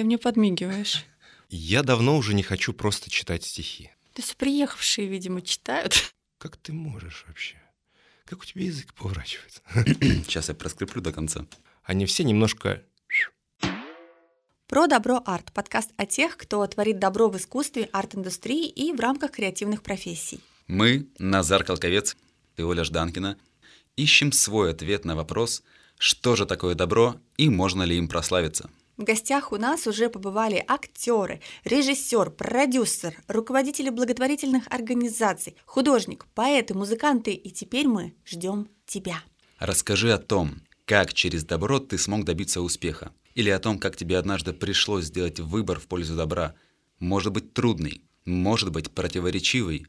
Ты мне подмигиваешь. Я давно уже не хочу просто читать стихи. То есть приехавшие, видимо, читают. Как ты можешь вообще? Как у тебя язык поворачивается? Сейчас я проскреплю до конца. Они все немножко... Про добро арт. Подкаст о тех, кто творит добро в искусстве, арт-индустрии и в рамках креативных профессий. Мы, Назар Колковец и Оля Жданкина, ищем свой ответ на вопрос, что же такое добро и можно ли им прославиться. В гостях у нас уже побывали актеры, режиссер, продюсер, руководители благотворительных организаций, художник, поэты, музыканты, и теперь мы ждем тебя. Расскажи о том, как через добро ты смог добиться успеха, или о том, как тебе однажды пришлось сделать выбор в пользу добра, может быть трудный, может быть противоречивый,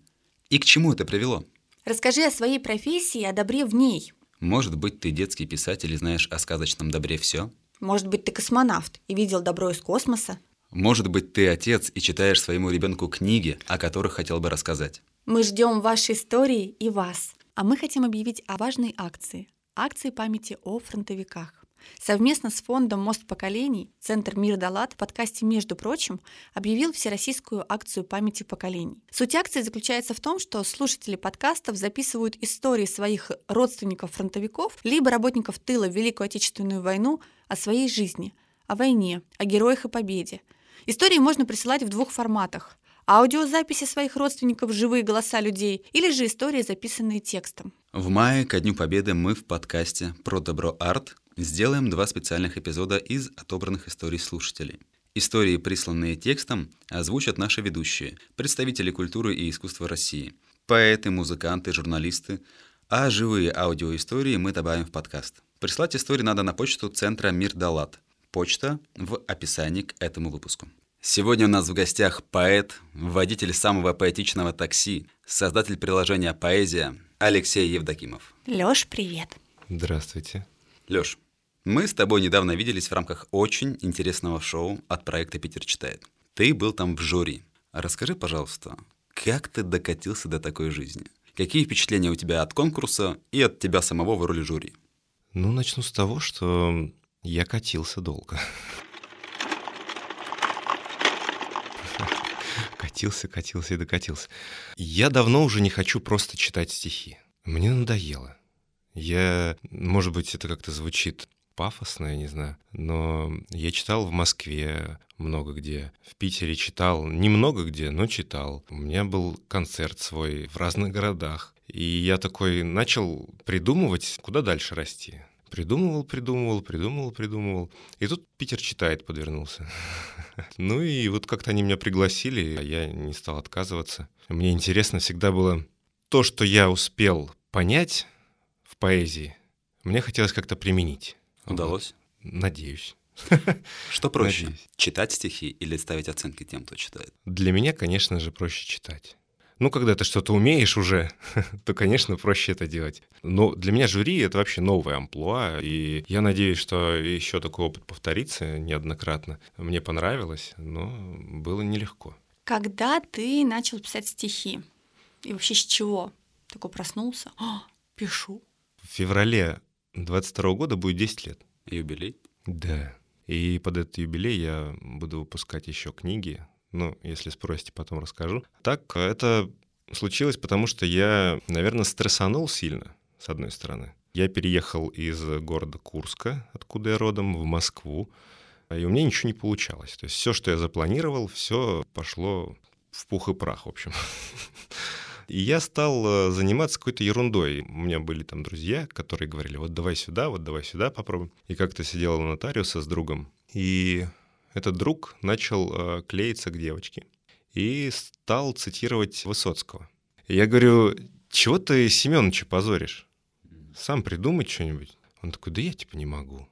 и к чему это привело. Расскажи о своей профессии, о добре в ней. Может быть, ты детский писатель и знаешь о сказочном добре все? Может быть, ты космонавт и видел добро из космоса? Может быть, ты отец и читаешь своему ребенку книги, о которых хотел бы рассказать? Мы ждем вашей истории и вас. А мы хотим объявить о важной акции. Акции памяти о фронтовиках. Совместно с фондом «Мост поколений» Центр «Мир Далат» в подкасте «Между прочим» объявил всероссийскую акцию памяти поколений. Суть акции заключается в том, что слушатели подкастов записывают истории своих родственников-фронтовиков либо работников тыла в Великую Отечественную войну о своей жизни, о войне, о героях и победе. Истории можно присылать в двух форматах аудиозаписи своих родственников, живые голоса людей или же истории, записанные текстом. В мае ко Дню Победы мы в подкасте «Про добро арт» сделаем два специальных эпизода из отобранных историй слушателей. Истории, присланные текстом, озвучат наши ведущие, представители культуры и искусства России, поэты, музыканты, журналисты, а живые аудиоистории мы добавим в подкаст. Прислать истории надо на почту Центра Мир Далат. Почта в описании к этому выпуску. Сегодня у нас в гостях поэт, водитель самого поэтичного такси, создатель приложения «Поэзия» Алексей Евдокимов. Лёш, привет. Здравствуйте. Лёш, мы с тобой недавно виделись в рамках очень интересного шоу от проекта «Питер читает». Ты был там в жюри. Расскажи, пожалуйста, как ты докатился до такой жизни? Какие впечатления у тебя от конкурса и от тебя самого в роли жюри? Ну, начну с того, что я катился долго. Катился, катился и докатился. Я давно уже не хочу просто читать стихи. Мне надоело. Я, может быть, это как-то звучит пафосно, я не знаю, но я читал в Москве много где, в Питере читал, немного где, но читал. У меня был концерт свой в разных городах. И я такой начал придумывать, куда дальше расти. Придумывал, придумывал, придумывал, придумывал. И тут Питер читает подвернулся. Ну и вот как-то они меня пригласили, а я не стал отказываться. Мне интересно всегда было то, что я успел понять поэзии, мне хотелось как-то применить. Удалось? Вот. Надеюсь. Что проще, Надеюсь. читать стихи или ставить оценки тем, кто читает? Для меня, конечно же, проще читать. Ну, когда ты что-то умеешь уже, то, конечно, проще это делать. Но для меня жюри — это вообще новая амплуа, и я надеюсь, что еще такой опыт повторится неоднократно. Мне понравилось, но было нелегко. Когда ты начал писать стихи? И вообще с чего? Такой проснулся, «А, пишу. В феврале 22 года будет 10 лет. Юбилей? Да. И под этот юбилей я буду выпускать еще книги. Ну, если спросите, потом расскажу. Так, это случилось, потому что я, наверное, стрессанул сильно, с одной стороны. Я переехал из города Курска, откуда я родом, в Москву, и у меня ничего не получалось. То есть все, что я запланировал, все пошло в пух и прах, в общем. И я стал э, заниматься какой-то ерундой. У меня были там друзья, которые говорили, вот давай сюда, вот давай сюда попробуем. И как-то сидел у нотариуса с другом, и этот друг начал э, клеиться к девочке и стал цитировать Высоцкого. И я говорю, чего ты Семеновича позоришь? Сам придумай что-нибудь. Он такой, да я типа не могу.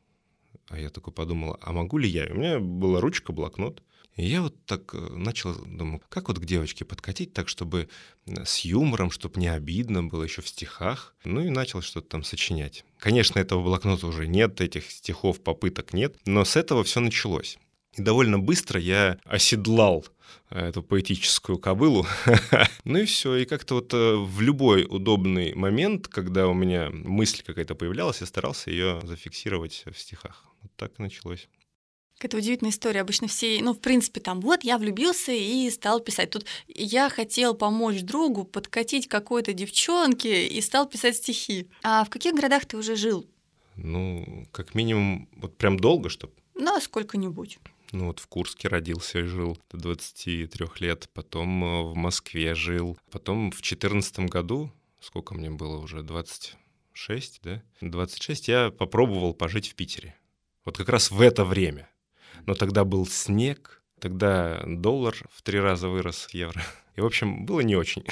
А я такой подумал, а могу ли я? У меня была ручка, блокнот. И я вот так э, начал, думаю, как вот к девочке подкатить так, чтобы э, с юмором, чтобы не обидно было еще в стихах. Ну и начал что-то там сочинять. Конечно, этого блокнота уже нет, этих стихов, попыток нет, но с этого все началось. И довольно быстро я оседлал э, эту поэтическую кобылу. ну и все. И как-то вот в любой удобный момент, когда у меня мысль какая-то появлялась, я старался ее зафиксировать в стихах. Вот так и началось. Какая-то удивительная история. Обычно все, ну, в принципе, там, вот я влюбился и стал писать. Тут я хотел помочь другу подкатить какой-то девчонке и стал писать стихи. А в каких городах ты уже жил? Ну, как минимум, вот прям долго, чтобы Ну, сколько-нибудь. Ну вот в Курске родился и жил до 23 лет, потом э, в Москве жил, потом в 2014 году, сколько мне было уже, 26, да? 26 я попробовал пожить в Питере. Вот как раз в это время. Но тогда был снег, тогда доллар в три раза вырос евро. И, в общем, было не очень.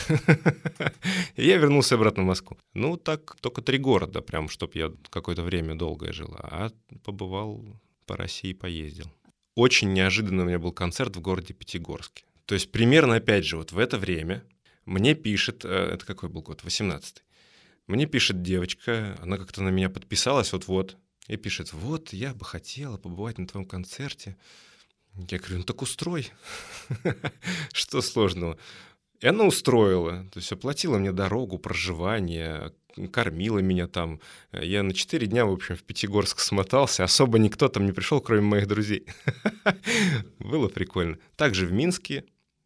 И я вернулся обратно в Москву. Ну, так только три города, прям, чтобы я какое-то время долгое жил. А побывал по России, поездил очень неожиданно у меня был концерт в городе Пятигорске. То есть примерно, опять же, вот в это время мне пишет, э, это какой был год, 18-й, мне пишет девочка, она как-то на меня подписалась вот-вот, и пишет, вот, я бы хотела побывать на твоем концерте. Я говорю, ну так устрой. Что сложного? И она устроила, то есть оплатила мне дорогу, проживание, кормила меня там. Я на 4 дня, в общем, в Пятигорск смотался, особо никто там не пришел, кроме моих друзей. Было прикольно. Также в Минске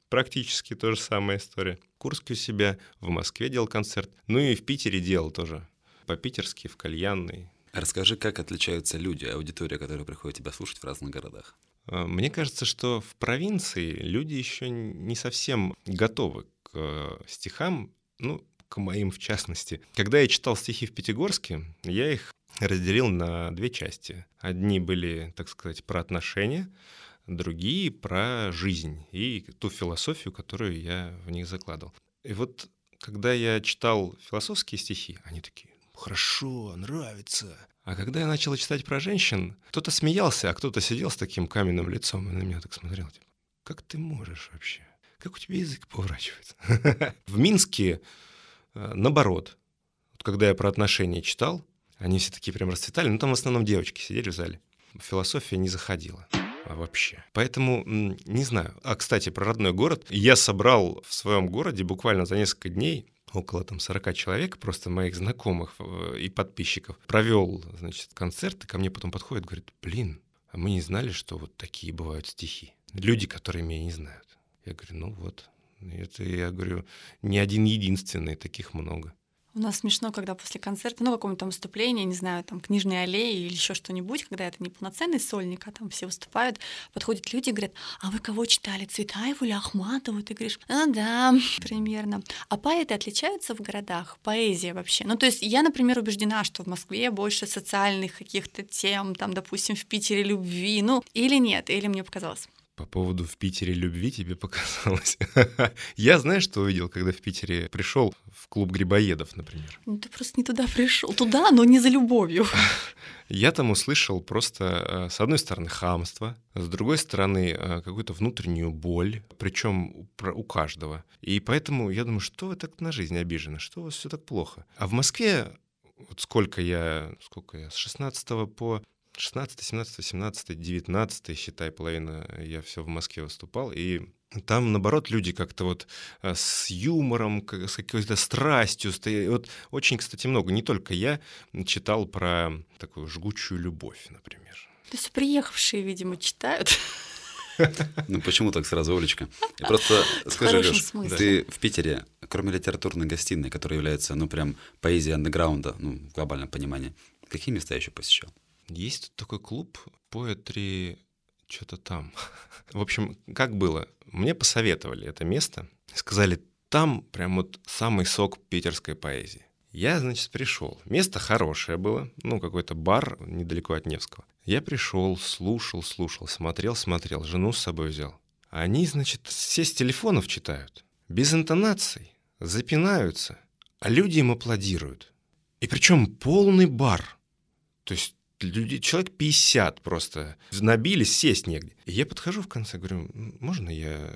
практически то же самая история. В Курске у себя, в Москве делал концерт, ну и в Питере делал тоже. По-питерски, в кальянной. Расскажи, как отличаются люди, аудитория, которая приходит тебя слушать в разных городах? А, мне кажется, что в провинции люди еще не совсем готовы к э, стихам, ну, к моим в частности. Когда я читал стихи в Пятигорске, я их разделил на две части. Одни были, так сказать, про отношения, другие про жизнь и ту философию, которую я в них закладывал. И вот когда я читал философские стихи, они такие, хорошо, нравится. А когда я начал читать про женщин, кто-то смеялся, а кто-то сидел с таким каменным лицом и на меня так смотрел. Типа, как ты можешь вообще? Как у тебя язык поворачивается? В Минске э, наоборот. Когда я про отношения читал, они все такие прям расцветали. Ну, там в основном девочки сидели в зале. Философия не заходила а вообще. Поэтому не знаю. А, кстати, про родной город. Я собрал в своем городе буквально за несколько дней около там 40 человек, просто моих знакомых э, и подписчиков, провел, значит, концерт, и ко мне потом подходит, говорит, блин, а мы не знали, что вот такие бывают стихи. Люди, которые меня не знают. Я говорю, ну вот. Это, я говорю, не один единственный, таких много. У нас смешно, когда после концерта, ну, какого-то выступления, не знаю, там, книжной аллеи или еще что-нибудь, когда это не полноценный сольник, а там все выступают, подходят люди и говорят, а вы кого читали, Цветаеву или Ахматову? Ты говоришь, ну да, примерно. А поэты отличаются в городах? Поэзия вообще? Ну, то есть я, например, убеждена, что в Москве больше социальных каких-то тем, там, допустим, в Питере любви, ну, или нет, или мне показалось. По поводу в Питере любви тебе показалось. Я знаешь, что увидел, когда в Питере пришел в клуб грибоедов, например? Ну, ты просто не туда пришел. Туда, но не за любовью. Я там услышал просто, э, с одной стороны, хамство, с другой стороны, э, какую-то внутреннюю боль, причем у каждого. И поэтому я думаю, что вы так на жизнь обижены, что у вас все так плохо. А в Москве вот сколько я, сколько я, с 16 по 16, 17, 17, 19, считай, половина, я все в Москве выступал, и там, наоборот, люди как-то вот э, с юмором, с какой-то страстью. Вот очень, кстати, много. Не только я читал про такую жгучую любовь, например. То есть приехавшие, видимо, читают. Ну почему так сразу, Олечка? Я просто скажи, Леш, ты в Питере, кроме литературной гостиной, которая является, ну, прям поэзией андеграунда, ну, в глобальном понимании, какие места еще посещал? Есть тут такой клуб Poetry что-то там. В общем, как было? Мне посоветовали это место. Сказали, там прям вот самый сок питерской поэзии. Я, значит, пришел. Место хорошее было, ну, какой-то бар недалеко от Невского. Я пришел, слушал, слушал, смотрел, смотрел, жену с собой взял. Они, значит, все с телефонов читают, без интонаций, запинаются, а люди им аплодируют. И причем полный бар. То есть люди, человек 50 просто набились, сесть негде. И я подхожу в конце, говорю, можно я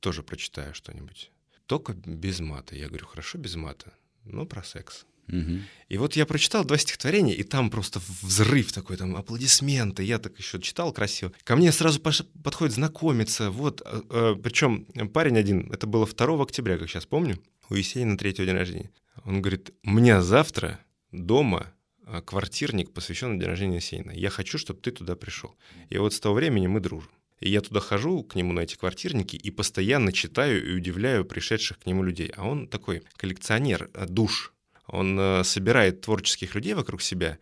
тоже прочитаю что-нибудь? Только без мата. Я говорю, хорошо, без мата, но про секс. Угу. И вот я прочитал два стихотворения, и там просто взрыв такой, там аплодисменты. Я так еще читал красиво. Ко мне сразу подходит знакомиться. Вот, э, э, причем парень один, это было 2 октября, как сейчас помню, у Есенина третьего день рождения. Он говорит, у меня завтра дома квартирник, посвященный день рождения Есенина. Я хочу, чтобы ты туда пришел. И вот с того времени мы дружим. И я туда хожу к нему на эти квартирники и постоянно читаю и удивляю пришедших к нему людей. А он такой коллекционер э, душ. Он э, собирает творческих людей вокруг себя.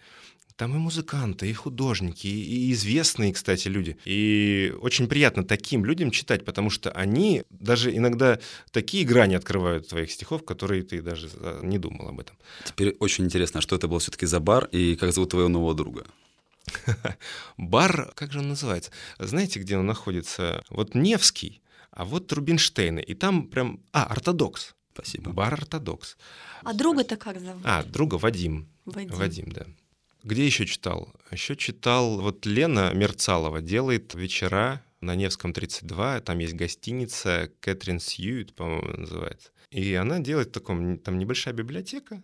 Там и музыканты, и художники, и известные, кстати, люди. И очень приятно таким людям читать, потому что они даже иногда такие грани открывают твоих стихов, которые ты даже э, не думал об этом. Теперь очень интересно, что это был все-таки за бар и как зовут твоего нового друга? Бар, как же он называется? Знаете, где он находится? Вот Невский, а вот Рубинштейны. И там прям... А, ортодокс. Спасибо. Бар ортодокс. А друга-то как зовут? А, друга Вадим. Вадим. Вадим, да. Где еще читал? Еще читал, вот Лена Мерцалова делает вечера на Невском 32, там есть гостиница Кэтрин Сьюит, по-моему, называется. И она делает таком, там небольшая библиотека,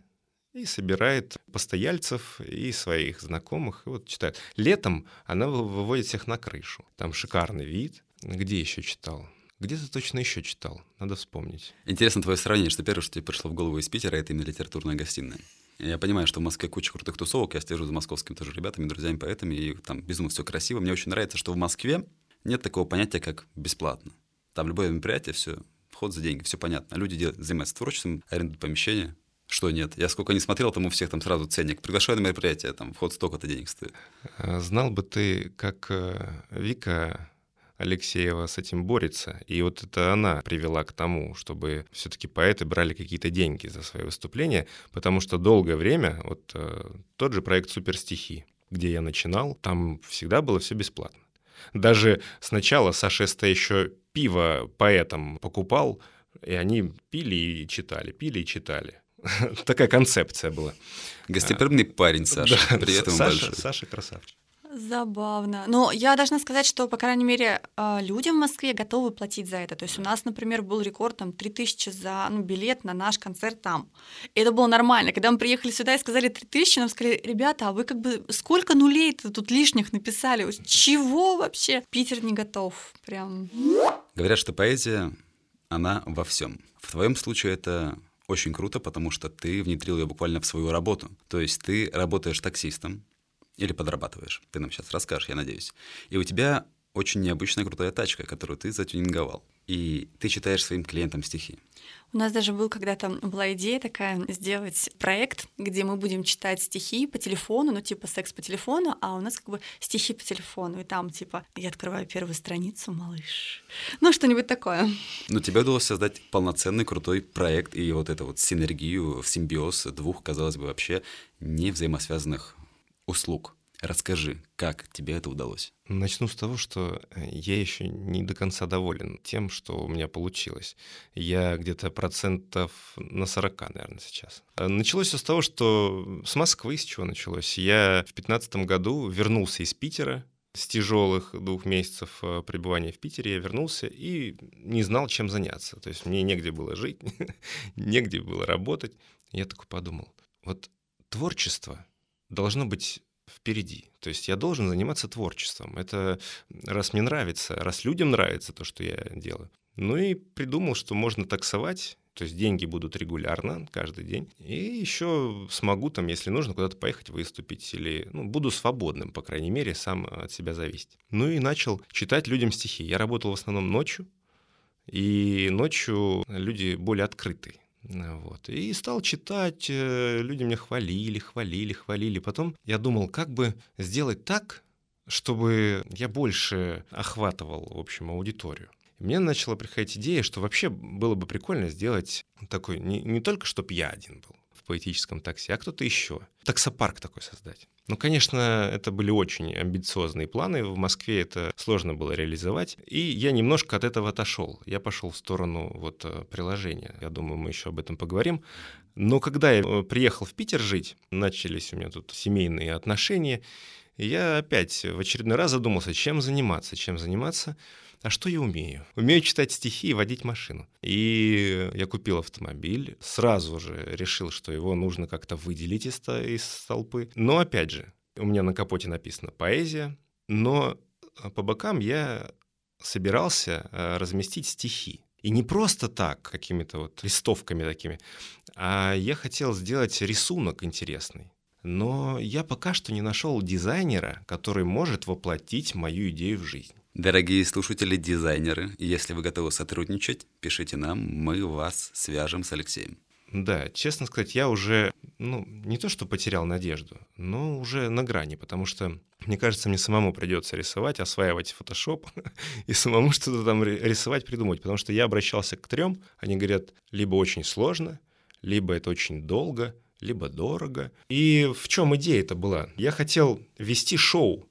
и собирает постояльцев и своих знакомых, и вот читает. Летом она вы- выводит всех на крышу. Там шикарный вид. Где еще читал? Где-то точно еще читал. Надо вспомнить. Интересно твое сравнение, что первое, что тебе пришло в голову из Питера, это именно литературная гостиная. Я понимаю, что в Москве куча крутых тусовок, я слежу за московскими тоже ребятами, друзьями, поэтами, и там безумно все красиво. Мне очень нравится, что в Москве нет такого понятия, как бесплатно. Там любое мероприятие, все, вход за деньги, все понятно. Люди делают, занимаются творчеством, арендуют помещение. Что нет? Я сколько не смотрел, там у всех там сразу ценник. Приглашаю на мероприятие, там вход столько-то денег стоит. А, Знал бы ты, как э, Вика Алексеева с этим борется. И вот это она привела к тому, чтобы все-таки поэты брали какие-то деньги за свои выступления, потому что долгое время, вот э, тот же проект «Суперстихи», где я начинал, там всегда было все бесплатно. Даже сначала Саша СТ еще пиво поэтам покупал, и они пили и читали, пили и читали. Такая концепция была. Гостеприимный парень, Саша. Да, Привет ему Саша, большой. Саша красавчик. Забавно. Но я должна сказать, что, по крайней мере, э, людям в Москве готовы платить за это. То есть у нас, например, был рекорд там 3000 за ну, билет на наш концерт там. И это было нормально. Когда мы приехали сюда и сказали 3000, нам сказали, ребята, а вы как бы сколько нулей-то тут лишних написали? Чего вообще? Питер не готов. Прям. Говорят, что поэзия, она во всем. В твоем случае это очень круто, потому что ты внедрил ее буквально в свою работу. То есть ты работаешь таксистом или подрабатываешь. Ты нам сейчас расскажешь, я надеюсь. И у тебя очень необычная крутая тачка, которую ты затюнинговал. И ты читаешь своим клиентам стихи. У нас даже был когда-то была идея такая сделать проект, где мы будем читать стихи по телефону, ну типа секс по телефону, а у нас как бы стихи по телефону, и там типа я открываю первую страницу, малыш. Ну что-нибудь такое. Но тебе удалось создать полноценный крутой проект и вот эту вот синергию, симбиоз двух, казалось бы, вообще не взаимосвязанных услуг. Расскажи, как тебе это удалось? Начну с того, что э, я еще не до конца доволен тем, что у меня получилось. Я где-то процентов на 40, наверное, сейчас. А Началось все с того, что с Москвы, с чего началось. Я в 2015 году вернулся из Питера, с тяжелых двух месяцев э, пребывания в Питере я вернулся и не знал, чем заняться. То есть мне негде было жить, негде было работать. Я такой подумал, вот творчество должно быть впереди. То есть я должен заниматься творчеством. Это раз мне нравится, раз людям нравится то, что я делаю. Ну и придумал, что можно таксовать, то есть деньги будут регулярно, каждый день. И еще смогу там, если нужно, куда-то поехать выступить. Или ну, буду свободным, по крайней мере, сам от себя зависеть. Ну и начал читать людям стихи. Я работал в основном ночью, и ночью люди более открыты. Вот. И стал читать, э, люди меня хвалили, хвалили, хвалили. Потом я думал, как бы сделать так, чтобы я больше охватывал, в общем, аудиторию. Мне начала приходить идея, что вообще было бы прикольно сделать такой, не, не только чтобы я один был поэтическом такси, а кто-то еще. Таксопарк такой создать. Ну, конечно, это были очень амбициозные планы. В Москве это сложно было реализовать. И я немножко от этого отошел. Я пошел в сторону вот э, приложения. Я думаю, мы еще об этом поговорим. Но когда я э, приехал в Питер жить, начались у меня тут семейные отношения, я опять в очередной раз задумался, чем заниматься, чем заниматься. А что я умею? Умею читать стихи и водить машину. И я купил автомобиль, сразу же решил, что его нужно как-то выделить из, из толпы. Но опять же, у меня на капоте написано «поэзия», но э, по бокам я собирался э, разместить стихи. И не просто так, какими-то вот листовками такими, а я хотел сделать рисунок интересный. но я пока что не нашел дизайнера, который может воплотить мою идею в жизнь. Дорогие слушатели-дизайнеры, если вы готовы сотрудничать, пишите нам, мы вас свяжем с Алексеем. Да, честно сказать, я уже, ну, не то что потерял надежду, но уже на грани, потому что, мне кажется, мне самому придется рисовать, осваивать фотошоп и самому что-то там рисовать, придумать, потому что я обращался к трем, они говорят, либо очень сложно, либо это очень долго, либо дорого. И в чем идея это была? Я хотел вести шоу,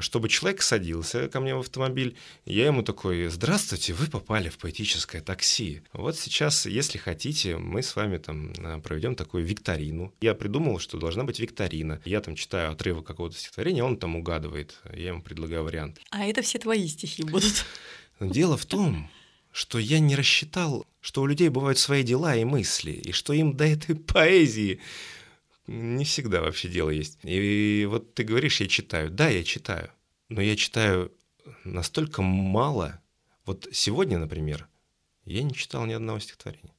чтобы человек садился ко мне в автомобиль, я ему такой, здравствуйте, вы попали в поэтическое такси. Вот сейчас, если хотите, мы с вами там а, проведем такую викторину. Я придумал, что должна быть викторина. Я там читаю отрывок какого-то стихотворения, он там угадывает, я ему предлагаю вариант. А это все твои стихи будут. Дело в том, что я не рассчитал, что у людей бывают свои дела и мысли, и что им до этой поэзии не всегда вообще дело есть. И вот ты говоришь, я читаю. Да, я читаю. Но я читаю настолько мало. Вот сегодня, например, я не читал ни одного стихотворения.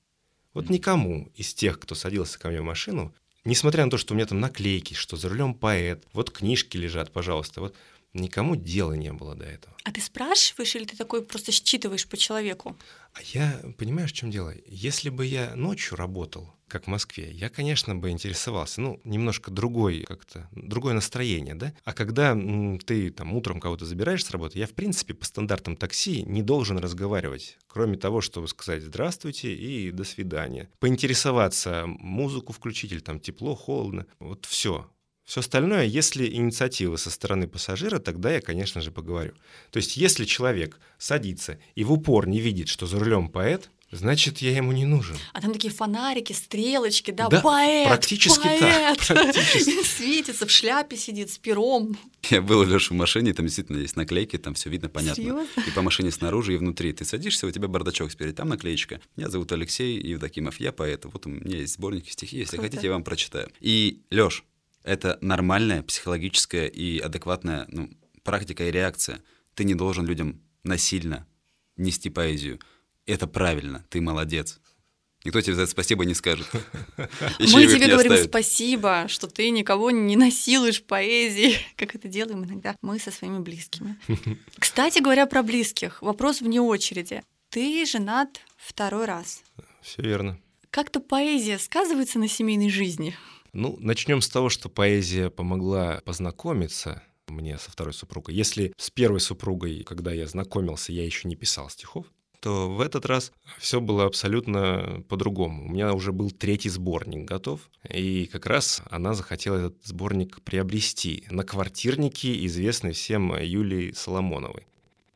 Вот никому из тех, кто садился ко мне в машину, несмотря на то, что у меня там наклейки, что за рулем поэт, вот книжки лежат, пожалуйста, вот никому дела не было до этого. А ты спрашиваешь или ты такой просто считываешь по человеку? А я, понимаешь, в чем дело? Если бы я ночью работал, как в Москве, я, конечно, бы интересовался. Ну, немножко другой как-то, другое настроение, да? А когда м, ты там утром кого-то забираешь с работы, я, в принципе, по стандартам такси не должен разговаривать, кроме того, чтобы сказать «здравствуйте» и «до свидания». Поинтересоваться, музыку включить или там тепло, холодно. Вот все. Все остальное, если инициатива со стороны пассажира, тогда я, конечно же, поговорю. То есть, если человек садится и в упор не видит, что за рулем поэт, значит, я ему не нужен. А там такие фонарики, стрелочки, да, Да, поэт, практически так, поэт. практически. Светится, в шляпе сидит, с пером. Я был Лёши в машине, там действительно есть наклейки, там все видно, понятно. Серьезно? И по машине снаружи, и внутри. Ты садишься, у тебя бардачок спереди, там наклеечка. Меня зовут Алексей Евдокимов, я поэт. Вот у меня есть сборники стихи, если Круто. хотите, я вам прочитаю. И, Лёш, это нормальная психологическая и адекватная ну, практика и реакция. Ты не должен людям насильно нести поэзию. Это правильно, ты молодец. Никто тебе за это спасибо не скажет. Мы тебе говорим оставит. спасибо, что ты никого не насилуешь поэзией, как это делаем иногда мы со своими близкими. Кстати говоря про близких, вопрос вне очереди. Ты женат второй раз. Все верно. Как-то поэзия сказывается на семейной жизни? Ну, начнем с того, что поэзия помогла познакомиться мне со второй супругой. Если с первой супругой, когда я знакомился, я еще не писал стихов, то в этот раз все было абсолютно по-другому. У меня уже был третий сборник готов, и как раз она захотела этот сборник приобрести на квартирнике, известной всем Юлии Соломоновой.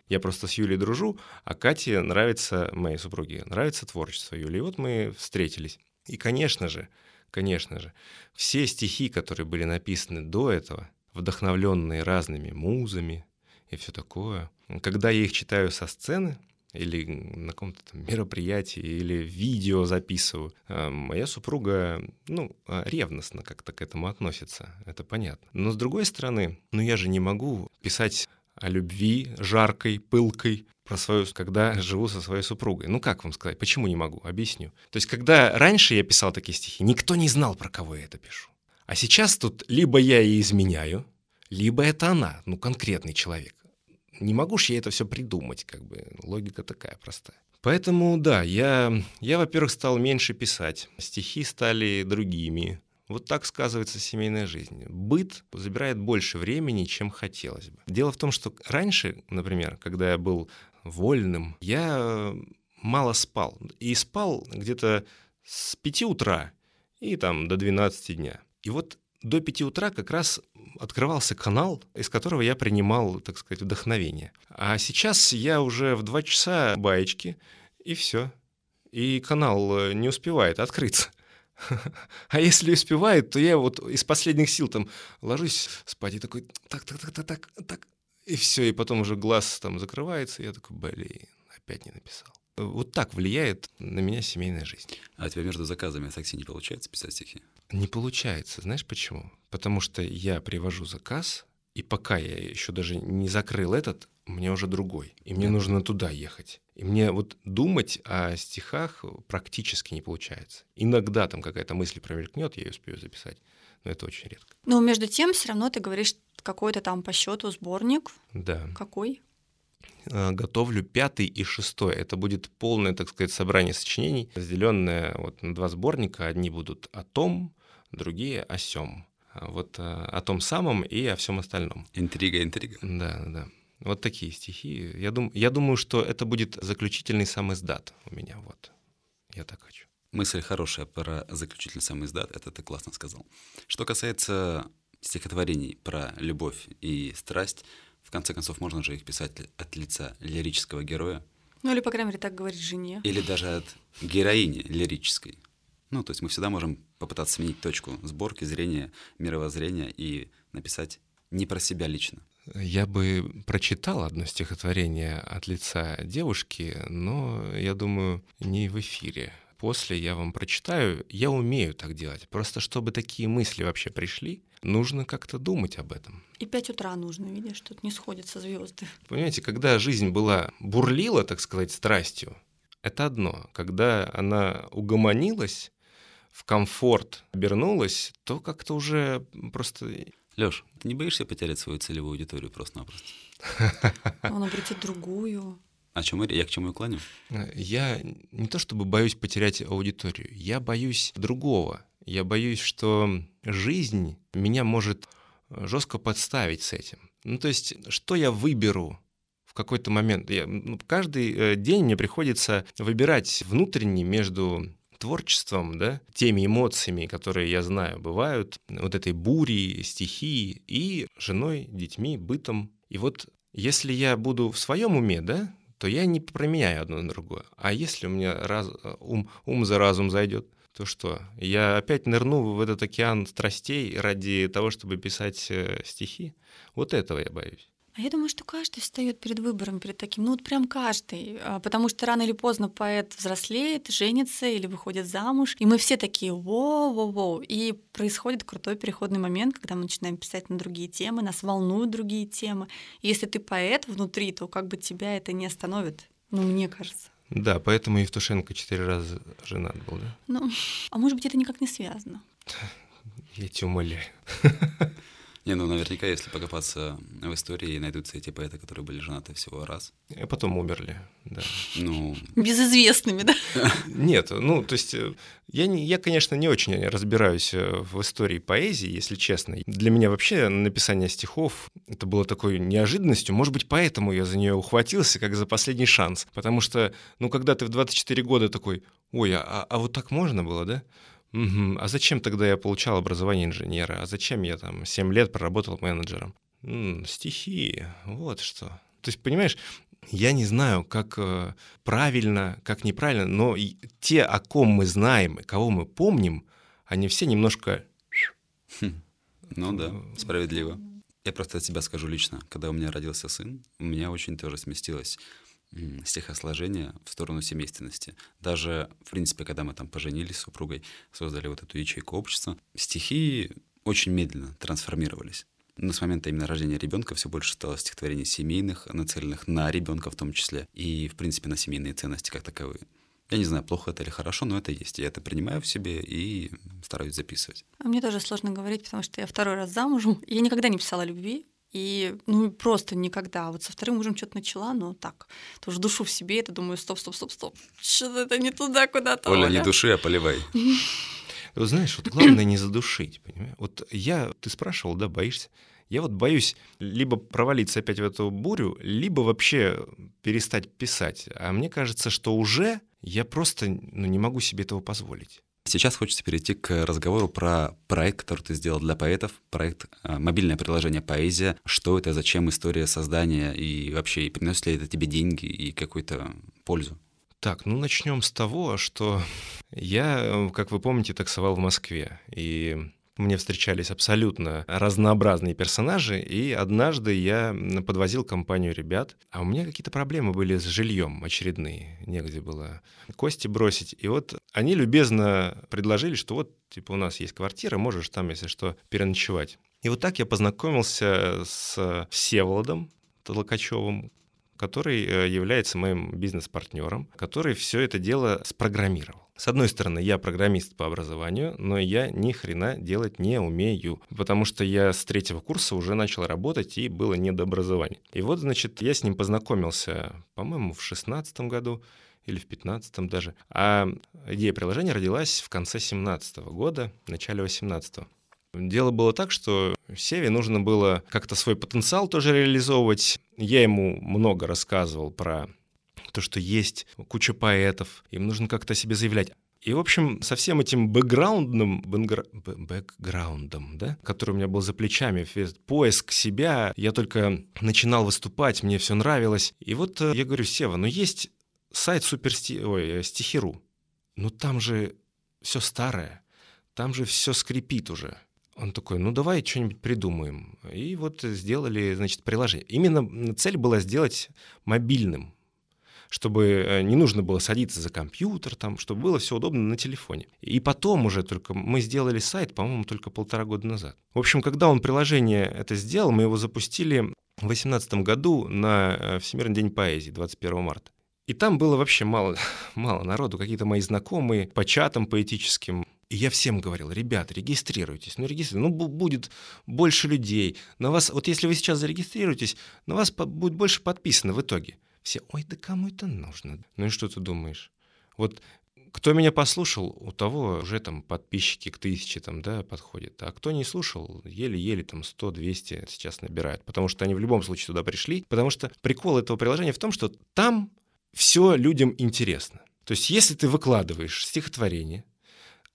Я просто с Юлей дружу, а Кате нравится, моей супруге, нравится творчество Юли. И вот мы встретились. И, конечно же, конечно же, все стихи, которые были написаны до этого, вдохновленные разными музами и все такое, когда я их читаю со сцены или на каком-то там мероприятии, или видео записываю, а, моя супруга, ну, а, ревностно как-то к этому относится, это понятно. Но с другой стороны, ну я же не могу писать о любви жаркой, пылкой, про свою, когда живу со своей супругой. Ну как вам сказать, почему не могу? Объясню. То есть, когда раньше я писал такие стихи, никто не знал, про кого я это пишу. А сейчас тут либо я ей изменяю, либо это она, ну конкретный человек. Не могу ж я это все придумать, как бы логика такая простая. Поэтому, да, я, я, во-первых, стал меньше писать, стихи стали другими. Вот так сказывается семейная жизнь. Быт забирает больше времени, чем хотелось бы. Дело в том, что раньше, например, когда я был вольным, я мало спал. И спал где-то с 5 утра и там до 12 дня. И вот до 5 утра как раз открывался канал, из которого я принимал, так сказать, вдохновение. А сейчас я уже в 2 часа баечки, и все. И канал э, не успевает открыться. А если успевает, то я вот из последних сил там ложусь спать и такой так, так, так, так, так, так, и все, и потом уже глаз там закрывается, и я такой, блин, опять не написал. Вот так влияет на меня семейная жизнь. А у тебя между заказами в такси не получается писать стихи? Не получается, знаешь почему? Потому что я привожу заказ, и пока я еще даже не закрыл этот, меня уже другой. И мне Да. нужно туда ехать. И мне вот думать о стихах практически не получается. Иногда там какая-то мысль промелькнет, я ее успею записать. Но это очень редко. Но между тем, все равно ты говоришь какой-то там по счету сборник. Да. Какой? Э, готовлю пятый и шестой. Это будет полное, так сказать, собрание сочинений, разделенное вот на два сборника. Одни будут о том, другие о сем. А Вот э, о том самом и о всем остальном. Интрига, интрига. Да, да. Вот такие стихи. Я, дум, я думаю, что это будет заключительный сам издат у меня. Вот. Я так хочу. Мысль хорошая про заключительный сам издат, это ты классно сказал. Что касается стихотворений про любовь и страсть, в конце концов, можно же их писать от лица лирического героя. Ну или, по крайней мере, так говорить жене. Или даже от героини лирической. Ну, то есть мы всегда можем попытаться сменить точку сборки, зрения, мировоззрения и написать не про себя лично. Я бы прочитал одно стихотворение от лица девушки, но, я думаю, не в эфире. После я вам прочитаю. Я умею так делать. Просто чтобы такие мысли вообще пришли, нужно как-то думать об этом. И пять утра нужно, видишь, тут не сходятся звезды. Понимаете, когда жизнь была бурлила, так сказать, страстью, это одно. Когда она угомонилась, в комфорт обернулась, то как-то уже просто... Лёш, ты не боишься потерять свою целевую аудиторию просто-напросто? Он обретет другую. О чем я к чему я клоню? Я не то чтобы боюсь потерять аудиторию, я боюсь другого. Я боюсь, что жизнь меня может жестко подставить с этим. Ну, то есть, что я выберу в какой-то момент? Я, ну, каждый э, день мне приходится выбирать внутренне между творчеством, да, теми эмоциями, которые я знаю, бывают, вот этой бури, стихии, и женой, детьми, бытом. И вот если я буду в своем уме, да, то я не променяю одно на другое. А если у меня раз, ум, ум за разум зайдет, то что? Я опять нырну в этот океан страстей ради того, чтобы писать э, стихи? Вот этого я боюсь. А я думаю, что каждый встает перед выбором, перед таким, ну вот прям каждый, а, потому что рано или поздно поэт взрослеет, женится или выходит замуж, и мы все такие воу-воу-воу, и происходит крутой переходный момент, когда мы начинаем писать на другие темы, нас волнуют другие темы. И если ты поэт внутри, то как бы тебя это не остановит, ну мне кажется. Да, поэтому Евтушенко четыре раза женат был, да? Ну, а может быть, это никак не связано. Я тебя умоляю. Не, ну наверняка, если покопаться в истории, найдутся эти поэты, которые были женаты всего раз. И потом умерли, да. Ну... Безызвестными, да? Нет, ну, то есть э, я, не, я, конечно, не очень разбираюсь э, в истории поэзии, если честно. Для меня вообще написание стихов это было такой неожиданностью. Может быть, поэтому я за нее ухватился, как за последний шанс. Потому что, ну, когда ты в 24 года такой, ой, а, а вот так можно было, да? Угу. А зачем тогда я получал образование инженера? А зачем я там 7 лет проработал менеджером? М-м, стихи, вот что. То есть, понимаешь, я не знаю, как э, правильно, как неправильно, но те, о ком мы знаем, кого мы помним, они все немножко... Хм. Ну да, справедливо. Я просто от себя скажу лично. Когда у меня родился сын, у меня очень тоже сместилось стихосложения в сторону семейственности. Даже, в принципе, когда мы там поженились с супругой, создали вот эту ячейку общества, стихи очень медленно трансформировались. Но с момента именно рождения ребенка все больше стало стихотворений семейных, нацеленных на ребенка в том числе, и, в принципе, на семейные ценности как таковые. Я не знаю, плохо это или хорошо, но это есть. Я это принимаю в себе и стараюсь записывать. А мне тоже сложно говорить, потому что я второй раз замужем. Я никогда не писала любви. И ну просто никогда. Вот со вторым мужем что-то начала, но так, тоже душу в себе, это думаю, стоп, стоп, стоп, стоп. Что-то это не туда, куда-то. Оля, не души, а поливай. Вот знаешь, вот главное не задушить, понимаешь? Вот я, ты спрашивал, да, боишься? Я вот боюсь либо провалиться опять в эту бурю, либо вообще перестать писать. А мне кажется, что уже я просто ну, не могу себе этого позволить. Сейчас хочется перейти к разговору про проект, который ты сделал для поэтов, проект э, мобильное приложение «Поэзия». Что это, зачем история создания и вообще, и приносит ли это тебе деньги и какую-то пользу? Так, ну начнем с того, что я, как вы помните, таксовал в Москве, и мне встречались абсолютно разнообразные персонажи, и однажды я подвозил компанию ребят, а у меня какие-то проблемы были с жильем очередные, негде было кости бросить. И вот они любезно предложили, что вот, типа, у нас есть квартира, можешь там, если что, переночевать. И вот так я познакомился с Всеволодом Толокачевым, который э, является моим бизнес-партнером, который все это дело спрограммировал. С одной стороны, я программист по образованию, но я ни хрена делать не умею, потому что я с третьего курса уже начал работать и было не до образования. И вот, значит, я с ним познакомился, по-моему, в шестнадцатом году или в 15 даже. А идея приложения родилась в конце 17 года, начале 18 -го. Дело было так, что Севе нужно было как-то свой потенциал тоже реализовывать. Я ему много рассказывал про то, что есть куча поэтов, им нужно как-то себе заявлять. И, в общем, со всем этим бэкграундом, бэкграундом, да, который у меня был за плечами, поиск себя, я только начинал выступать, мне все нравилось. И вот э, я говорю, Сева, ну есть сайт суперсти... Ой, э, стихиру. Ну там же все старое, там же все скрипит уже. Он такой, ну давай что-нибудь придумаем. И вот сделали, значит, приложение. Именно цель была сделать мобильным, чтобы э, не нужно было садиться за компьютер, там, чтобы было все удобно на телефоне. И потом уже только мы сделали сайт, по-моему, только полтора года назад. В общем, когда он приложение это сделал, мы его запустили в 2018 году на э, Всемирный день поэзии, 21 марта. И там было вообще мало, мало народу, какие-то мои знакомые по чатам поэтическим. И я всем говорил, ребят, регистрируйтесь, ну регистрируйтесь, ну будет больше людей. На вас, вот если вы сейчас зарегистрируетесь, на вас будет больше подписано в итоге. Все, ой, да кому это нужно? Ну и что ты думаешь? Вот кто меня послушал, у того уже там подписчики к тысяче там, да, подходят. А кто не слушал, еле-еле там 100-200 сейчас набирают. Потому что они в любом случае туда пришли. Потому что прикол этого приложения в том, что там все людям интересно. То есть если ты выкладываешь стихотворение,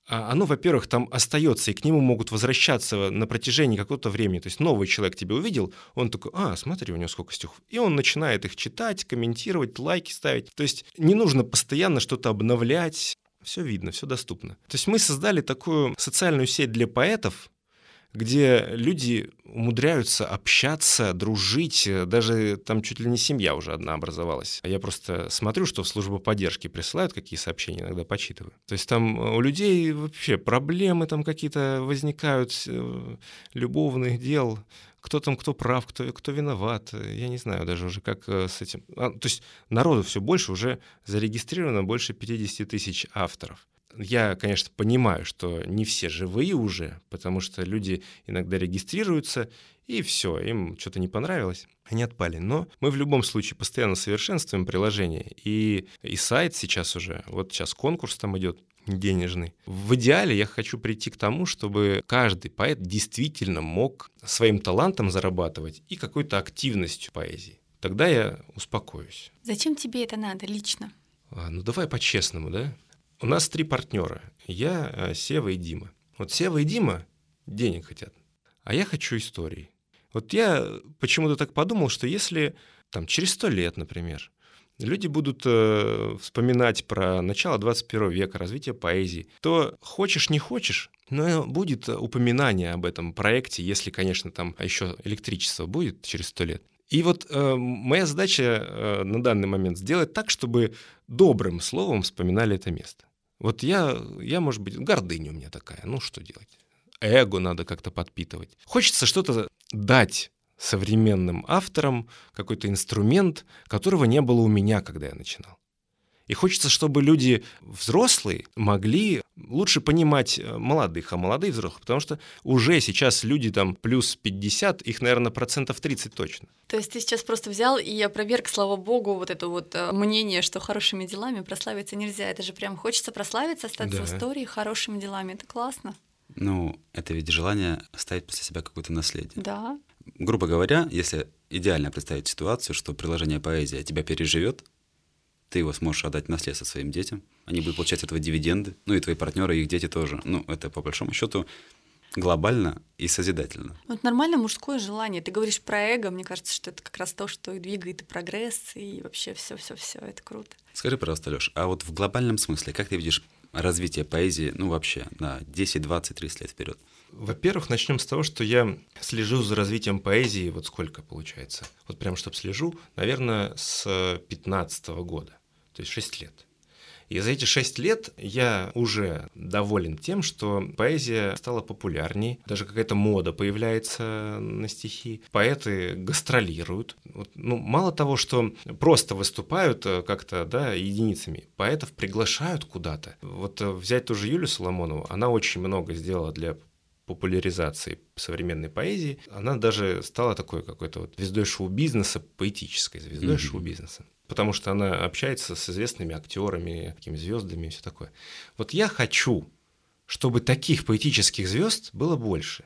оно, во-первых, там остается, и к нему могут возвращаться на протяжении какого-то времени. То есть новый человек тебя увидел, он такой, а, смотри, у него сколько стихов. И он начинает их читать, комментировать, лайки ставить. То есть не нужно постоянно что-то обновлять. Все видно, все доступно. То есть мы создали такую социальную сеть для поэтов, где люди умудряются общаться, дружить, даже там чуть ли не семья уже одна образовалась. А я просто смотрю, что в службу поддержки присылают какие сообщения, иногда почитываю. То есть там у людей вообще проблемы там какие-то возникают, э, любовных дел, кто там, кто прав, кто, кто виноват, я не знаю даже уже, как э, с этим. А, то есть народу все больше, уже зарегистрировано больше 50 тысяч авторов я, конечно, понимаю, что не все живые уже, потому что люди иногда регистрируются, и все, им что-то не понравилось, они отпали. Но мы в любом случае постоянно совершенствуем приложение, и, и сайт сейчас уже, вот сейчас конкурс там идет, денежный. В идеале я хочу прийти к тому, чтобы каждый поэт действительно мог своим талантом зарабатывать и какой-то активностью поэзии. Тогда я успокоюсь. Зачем тебе это надо лично? А, ну давай по-честному, да? У нас три партнера. Я, э, Сева и Дима. Вот Сева и Дима денег хотят, а я хочу истории. Вот я почему-то так подумал, что если там через сто лет, например, люди будут э, вспоминать про начало 21 века, развитие поэзии, то хочешь не хочешь, но будет упоминание об этом проекте, если, конечно, там еще электричество будет через сто лет. И вот э, моя задача э, на данный момент сделать так, чтобы добрым словом вспоминали это место. Вот я, я, может быть, гордыня у меня такая, ну что делать? Эго надо как-то подпитывать. Хочется что-то дать современным авторам, какой-то инструмент, которого не было у меня, когда я начинал. И хочется, чтобы люди взрослые могли лучше понимать э, молодых, а молодые взрослых, потому что уже сейчас люди там плюс 50, их, наверное, процентов 30 точно. То есть ты сейчас просто взял и опроверг, слава богу, вот это вот э, мнение, что хорошими делами прославиться нельзя. Это же прям хочется прославиться, остаться да. в истории хорошими делами. Это классно. Ну, это ведь желание оставить после себя какое-то наследие. Да. Грубо говоря, если идеально представить ситуацию, что приложение поэзия тебя переживет, ты его сможешь отдать наследство своим детям, они будут получать этого дивиденды, ну и твои партнеры, и их дети тоже. Ну, это по большому счету глобально и созидательно. Вот нормально мужское желание. Ты говоришь про эго, мне кажется, что это как раз то, что и двигает и прогресс, и вообще все, все, все, это круто. Скажи, пожалуйста, Леш, а вот в глобальном смысле, как ты видишь развитие поэзии, ну вообще, на 10, 20, 30 лет вперед? Во-первых, начнем с того, что я слежу за развитием поэзии, вот сколько получается. Вот прям, чтобы слежу, наверное, с 15 года, то есть 6 лет. И за эти шесть лет я уже доволен тем, что поэзия стала популярней, даже какая-то мода появляется на стихи, поэты гастролируют. Вот, ну, мало того, что просто выступают э, как-то да, единицами, поэтов приглашают куда-то. Вот э, взять ту же Юлю Соломонову, она очень много сделала для популяризации современной поэзии, она даже стала такой какой-то вот звездой шоу-бизнеса, поэтической звездой mm-hmm. шоу-бизнеса. Потому что она общается с известными актерами, такими звездами и все такое. Вот я хочу, чтобы таких поэтических звезд было больше.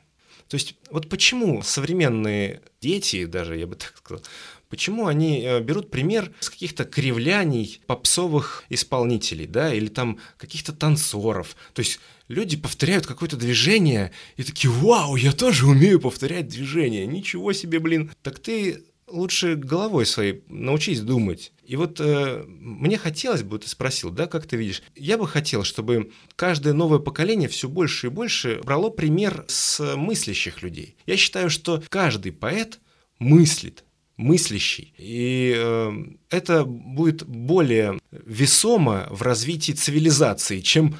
То есть вот почему современные дети, даже я бы так сказал, почему они э, берут пример с каких-то кривляний попсовых исполнителей, да, или там каких-то танцоров. То есть люди повторяют какое-то движение и такие, вау, я тоже умею повторять движение, ничего себе, блин. Так ты лучше головой своей научись думать. И вот э, мне хотелось бы, ты спросил, да, как ты видишь, я бы хотел, чтобы каждое новое поколение все больше и больше брало пример с мыслящих людей. Я считаю, что каждый поэт мыслит, мыслящий. И э, это будет более весомо в развитии цивилизации, чем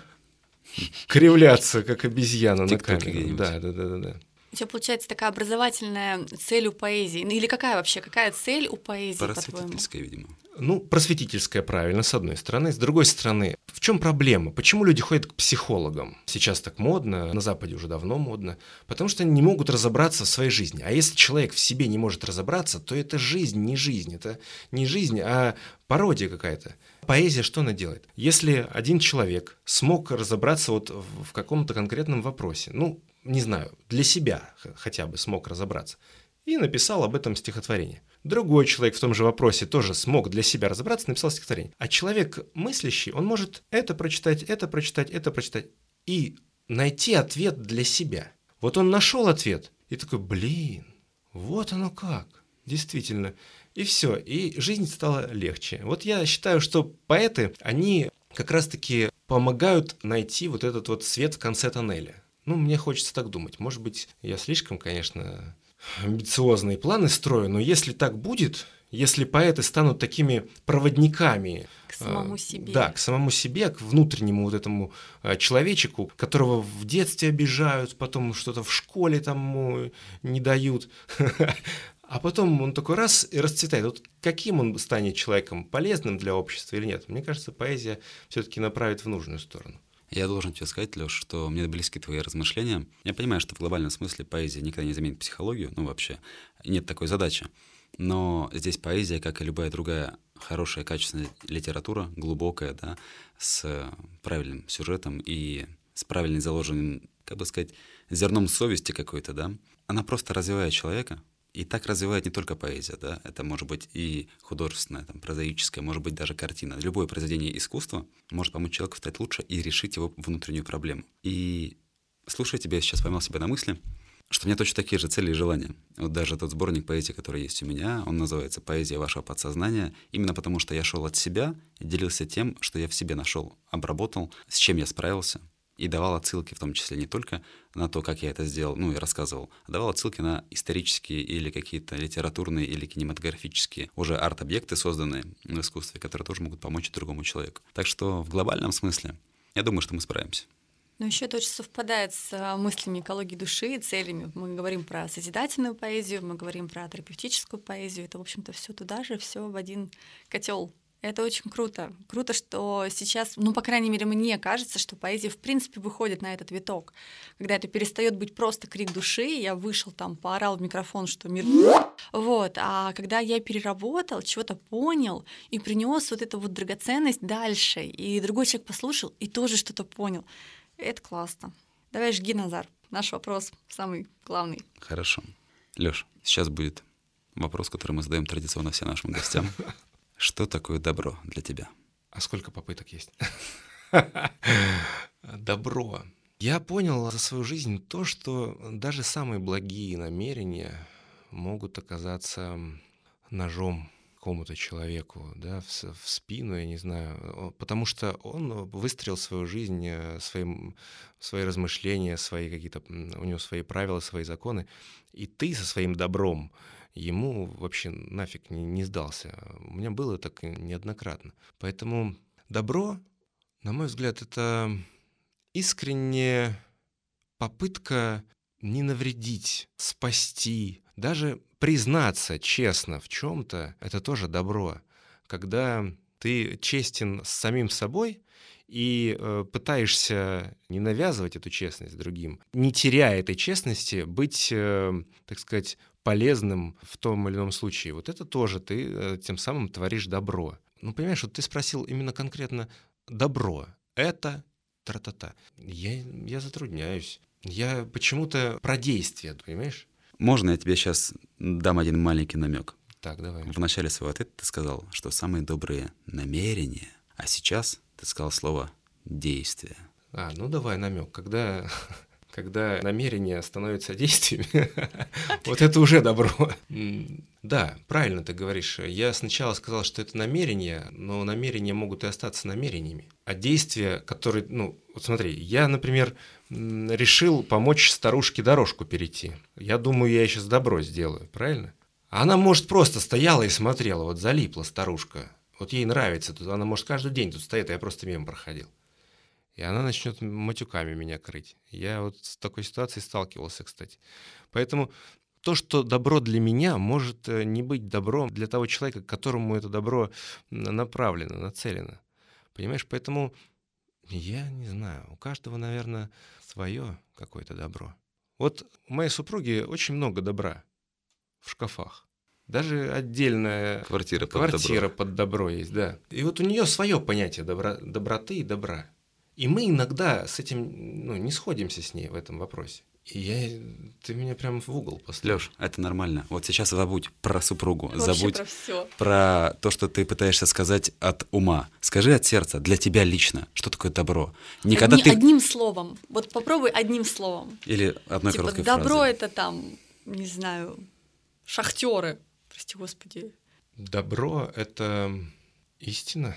кривляться, как обезьяна на камеру. Да, да, да, да, да. У тебя получается такая образовательная цель у поэзии. Ну или какая вообще, какая цель у поэзии, Просветительская, видимо. Ну, просветительская, правильно, с одной стороны. С другой стороны, в чем проблема? Почему люди ходят к психологам? Сейчас так модно, на Западе уже давно модно. Потому что они не могут разобраться в своей жизни. А если человек в себе не может разобраться, то это жизнь, не жизнь. Это не жизнь, а пародия какая-то. Поэзия что она делает? Если один человек смог разобраться вот в каком-то конкретном вопросе, ну, не знаю, для себя хотя бы смог разобраться, и написал об этом стихотворение. Другой человек в том же вопросе тоже смог для себя разобраться, написал стихотворение. А человек мыслящий, он может это прочитать, это прочитать, это прочитать и найти ответ для себя. Вот он нашел ответ и такой, блин, вот оно как, действительно. И все, и жизнь стала легче. Вот я считаю, что поэты, они как раз-таки помогают найти вот этот вот свет в конце тоннеля. Ну, мне хочется так думать. Может быть, я слишком, конечно, амбициозные планы строю, но если так будет, если поэты станут такими проводниками к самому себе. Да, к самому себе, к внутреннему вот этому а, человечеку, которого в детстве обижают, потом что-то в школе там не дают, а потом он такой раз и расцветает. Вот каким он станет человеком, полезным для общества или нет? Мне кажется, поэзия все-таки направит в нужную сторону. Я должен тебе сказать, Леш, что мне близки твои размышления. Я понимаю, что в глобальном смысле поэзия никогда не заменит психологию, ну вообще, нет такой задачи. Но здесь поэзия, как и любая другая хорошая, качественная литература, глубокая, да, с правильным сюжетом и с правильно заложенным, как бы сказать, зерном совести какой-то, да, она просто развивает человека, и так развивает не только поэзия, да, это может быть и художественная, там, прозаическая, может быть даже картина. Любое произведение искусства может помочь человеку стать лучше и решить его внутреннюю проблему. И слушая тебя, я сейчас поймал себя на мысли, что у меня точно такие же цели и желания. Вот даже тот сборник поэзии, который есть у меня, он называется «Поэзия вашего подсознания», именно потому что я шел от себя и делился тем, что я в себе нашел, обработал, с чем я справился, и давал отсылки, в том числе не только на то, как я это сделал, ну и рассказывал, а давал отсылки на исторические или какие-то литературные или кинематографические уже арт-объекты, созданные в искусстве, которые тоже могут помочь другому человеку. Так что в глобальном смысле я думаю, что мы справимся. Но еще это очень совпадает с а, мыслями экологии души и целями. Мы говорим про созидательную поэзию, мы говорим про терапевтическую поэзию. Это, в общем-то, все туда же, все в один котел это очень круто. Круто, что сейчас, ну, по крайней мере, мне кажется, что поэзия в принципе выходит на этот виток. Когда это перестает быть просто крик души, я вышел там, поорал в микрофон, что мир... Вот, а когда я переработал, чего-то понял и принес вот эту вот драгоценность дальше, и другой человек послушал и тоже что-то понял, это классно. Давай жги, Назар. Наш вопрос самый главный. Хорошо. Лёш, сейчас будет вопрос, который мы задаем традиционно всем нашим гостям. Что такое добро для тебя? А сколько попыток есть? Добро. Я понял за свою жизнь то, что даже самые благие намерения могут оказаться ножом какому-то человеку, да, в, в спину, я не знаю, потому что он выстроил свою жизнь, э, своим, свои размышления, свои какие-то, у него свои правила, свои законы, и ты со своим добром ему вообще нафиг не, не сдался. У меня было так неоднократно. Поэтому добро На мой взгляд, это искренняя попытка не навредить, спасти, даже признаться честно в чем-то, это тоже добро. Когда ты честен с самим собой и э, пытаешься не навязывать эту честность другим, не теряя этой честности, быть, э, так сказать, полезным в том или ином случае. Вот это тоже ты э, тем самым творишь добро. Ну, понимаешь, вот ты спросил именно конкретно добро. Это тра-та-та. Я, я затрудняюсь. Я почему-то про действие, понимаешь? Можно я тебе сейчас дам один маленький намек? Так, давай. В начале своего ответа ты сказал, что самые добрые намерения, а сейчас ты сказал слово действие. А, ну давай намек. Когда когда намерение становится действиями, вот это уже добро. Да, правильно ты говоришь. Я сначала сказал, что это намерения, но намерения могут и остаться намерениями. А действия, которые, ну, вот смотри, я, например, решил помочь старушке дорожку перейти. Я думаю, я сейчас добро сделаю, правильно? Она, может, просто стояла и смотрела, вот залипла старушка. Вот ей нравится, тут она, может, каждый день тут стоит, а я просто мимо проходил и она начнет матюками меня крыть. Я вот с такой ситуацией сталкивался, кстати. Поэтому то, что добро для меня, может э, не быть добром для того человека, к которому это добро направлено, нацелено. Понимаешь, поэтому я не знаю, у каждого, наверное, свое какое-то добро. Вот у моей супруги очень много добра в шкафах. Даже отдельная квартира под, квартира добро. под добро есть, да. И вот у нее свое понятие добра, доброты и добра. И мы иногда с этим ну, не сходимся с ней в этом вопросе. И я, ты меня прям в угол поставил. Лёш, это нормально. Вот сейчас забудь про супругу, Вообще забудь про всё. про то, что ты пытаешься сказать от ума. Скажи от сердца, для тебя лично, что такое добро? Никогда Одни- ты... Одним словом. Вот попробуй одним словом. Или одной типа короткой добро фразой. это там, не знаю, шахтеры. Прости господи. Добро — это истина.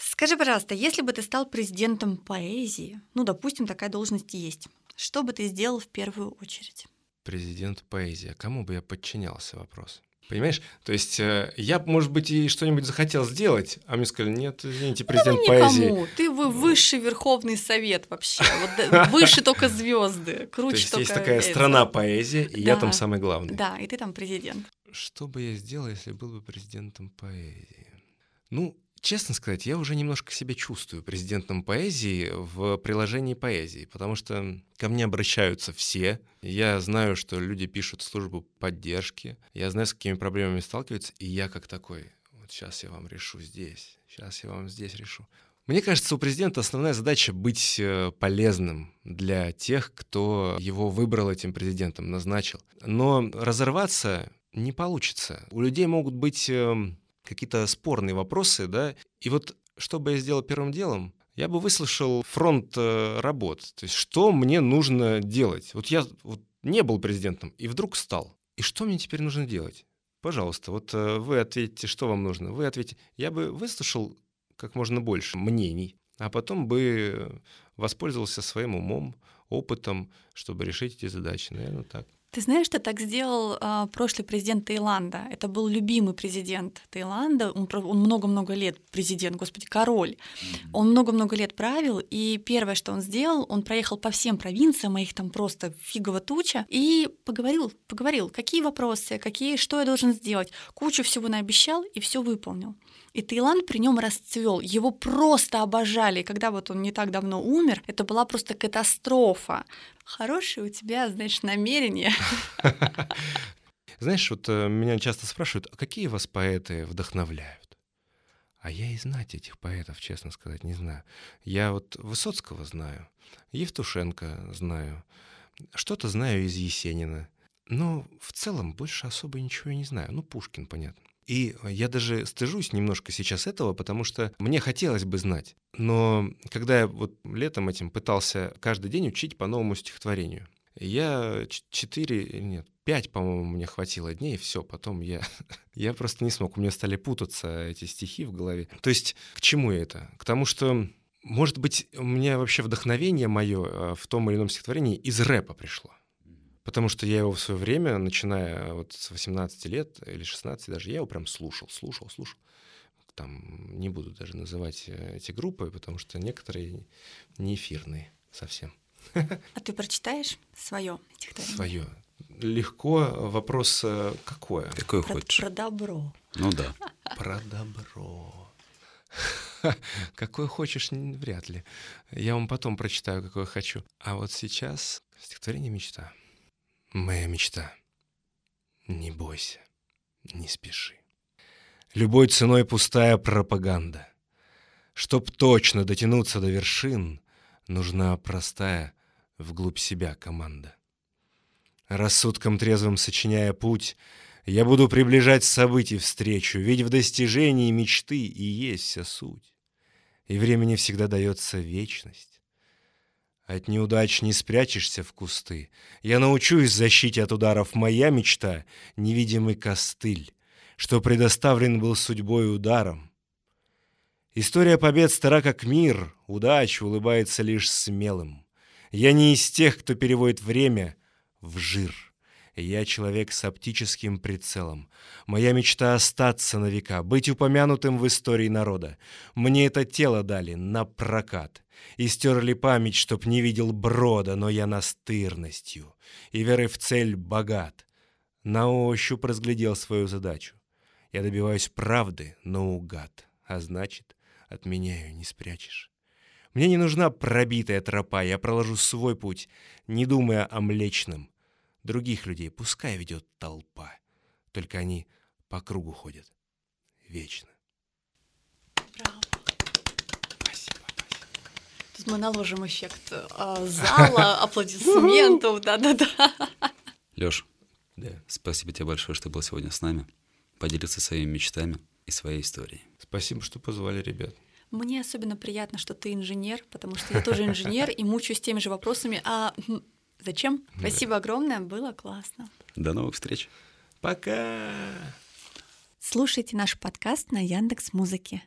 Скажи, пожалуйста, если бы ты стал президентом поэзии, ну, допустим, такая должность есть, что бы ты сделал в первую очередь? Президент поэзия. Кому бы я подчинялся, вопрос. Понимаешь? То есть э, я, может быть, и что-нибудь захотел сделать, а мне сказали, нет, извините, президент Ну, поэзии. никому. Ты вы высший верховный совет вообще. Вот, да, выше только звезды. То Круче есть только есть такая страна поэзия, и я там самый главный. Да, и ты там президент. Что бы я сделал, если был бы президентом поэзии? Ну, честно сказать, я уже немножко себя чувствую президентом поэзии в приложении поэзии, потому что ко мне обращаются все. Я знаю, что люди пишут службу поддержки, я знаю, с какими проблемами сталкиваются, и я как такой, вот сейчас я вам решу здесь, сейчас я вам здесь решу. Мне кажется, у президента основная задача быть э, полезным для тех, кто его выбрал этим президентом, назначил. Но разорваться не получится. У людей могут быть эм, какие-то спорные вопросы, да, и вот что бы я сделал первым делом, я бы выслушал фронт э, работ, то есть что мне нужно делать. Вот я вот не был президентом и вдруг стал. И что мне теперь нужно делать? Пожалуйста, вот э, вы ответьте, что вам нужно. Вы ответьте. Я бы выслушал как можно больше мнений, а потом бы воспользовался своим умом, опытом, чтобы решить эти задачи. Наверное, так. Ты знаешь, что так сделал а, прошлый президент Таиланда? Это был любимый президент Таиланда. Он много-много лет президент, господи, король. Он много-много лет правил, и первое, что он сделал, он проехал по всем провинциям, а их там просто фигово туча, и поговорил, поговорил, какие вопросы, какие, что я должен сделать. Кучу всего наобещал и все выполнил. И Таиланд при нем расцвел. Его просто обожали. И Когда вот он не так давно умер, это была просто катастрофа. Хорошие у тебя, знаешь, намерения. Знаешь, вот э, меня часто спрашивают, а какие вас поэты вдохновляют? А я и знать этих поэтов, честно сказать, не знаю. Я вот Высоцкого знаю, Евтушенко знаю, что-то знаю из Есенина. Но в целом больше особо ничего и не знаю. Ну, Пушкин, понятно. И я даже стыжусь немножко сейчас этого, потому что мне хотелось бы знать. Но когда я вот летом этим пытался каждый день учить по новому стихотворению, я четыре, нет, пять, по-моему, мне хватило дней, все, потом я, я просто не смог, у меня стали путаться эти стихи в голове. То есть к чему это? К тому, что, может быть, у меня вообще вдохновение мое в том или ином стихотворении из рэпа пришло. Потому что я его в свое время, начиная вот с 18 лет или 16 даже, я его прям слушал, слушал, слушал. там не буду даже называть э, эти группы, потому что некоторые не эфирные совсем. А ты прочитаешь свое стихотворение? Свое. Легко. Вопрос э, какое? Какое Про, хочешь? про добро. Ну да. Про добро. Какое хочешь, вряд ли. Я вам потом прочитаю, какое хочу. А вот сейчас стихотворение «Мечта». Моя мечта. Не бойся, не спеши. Любой ценой пустая пропаганда. Чтоб точно дотянуться до вершин, нужна простая вглубь себя команда. Рассудком трезвым сочиняя путь, я буду приближать событий встречу, ведь в достижении мечты и есть вся суть. И времени всегда дается вечность. От неудач не спрячешься в кусты. Я научусь защите от ударов. Моя мечта — невидимый костыль, что предоставлен был судьбой ударом. История побед стара как мир, удача улыбается лишь смелым. Я не из тех, кто переводит время в жир. Я человек с оптическим прицелом. Моя мечта остаться на века, быть упомянутым в истории народа. Мне это тело дали на прокат. И стерли память, чтоб не видел брода, но я настырностью и верой в цель богат. На ощупь разглядел свою задачу. Я добиваюсь правды наугад, а значит, от меня ее не спрячешь. Мне не нужна пробитая тропа, я проложу свой путь, не думая о млечном. Других людей пускай ведет толпа, только они по кругу ходят вечно. Браво. Спасибо, спасибо. Тут мы наложим эффект э, зала, аплодисментов, да-да-да. Лёш, Да. спасибо тебе большое, что был сегодня с нами. Поделиться своими мечтами и своей историей. Спасибо, что позвали, ребят. Мне особенно приятно, что ты инженер, потому что я тоже инженер и мучаюсь теми же вопросами. А хм, зачем? Спасибо огромное, было классно. До новых встреч. Пока! Слушайте наш подкаст на Яндекс Музыке.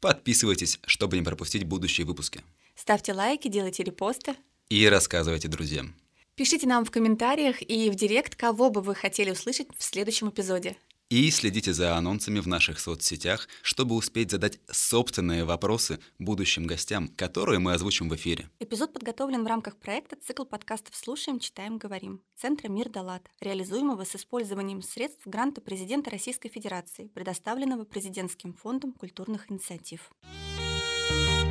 Подписывайтесь, чтобы не пропустить будущие выпуски. Ставьте лайки, делайте репосты. И рассказывайте друзьям. Пишите нам в комментариях и в директ, кого бы вы хотели услышать в следующем эпизоде. И следите за анонсами в наших соцсетях, чтобы успеть задать собственные вопросы будущим гостям, которые мы озвучим в эфире. Эпизод подготовлен в рамках проекта «Цикл подкастов «Слушаем, читаем, говорим» Центра «Мир Далат», реализуемого с использованием средств гранта президента Российской Федерации, предоставленного Президентским фондом культурных инициатив. Thank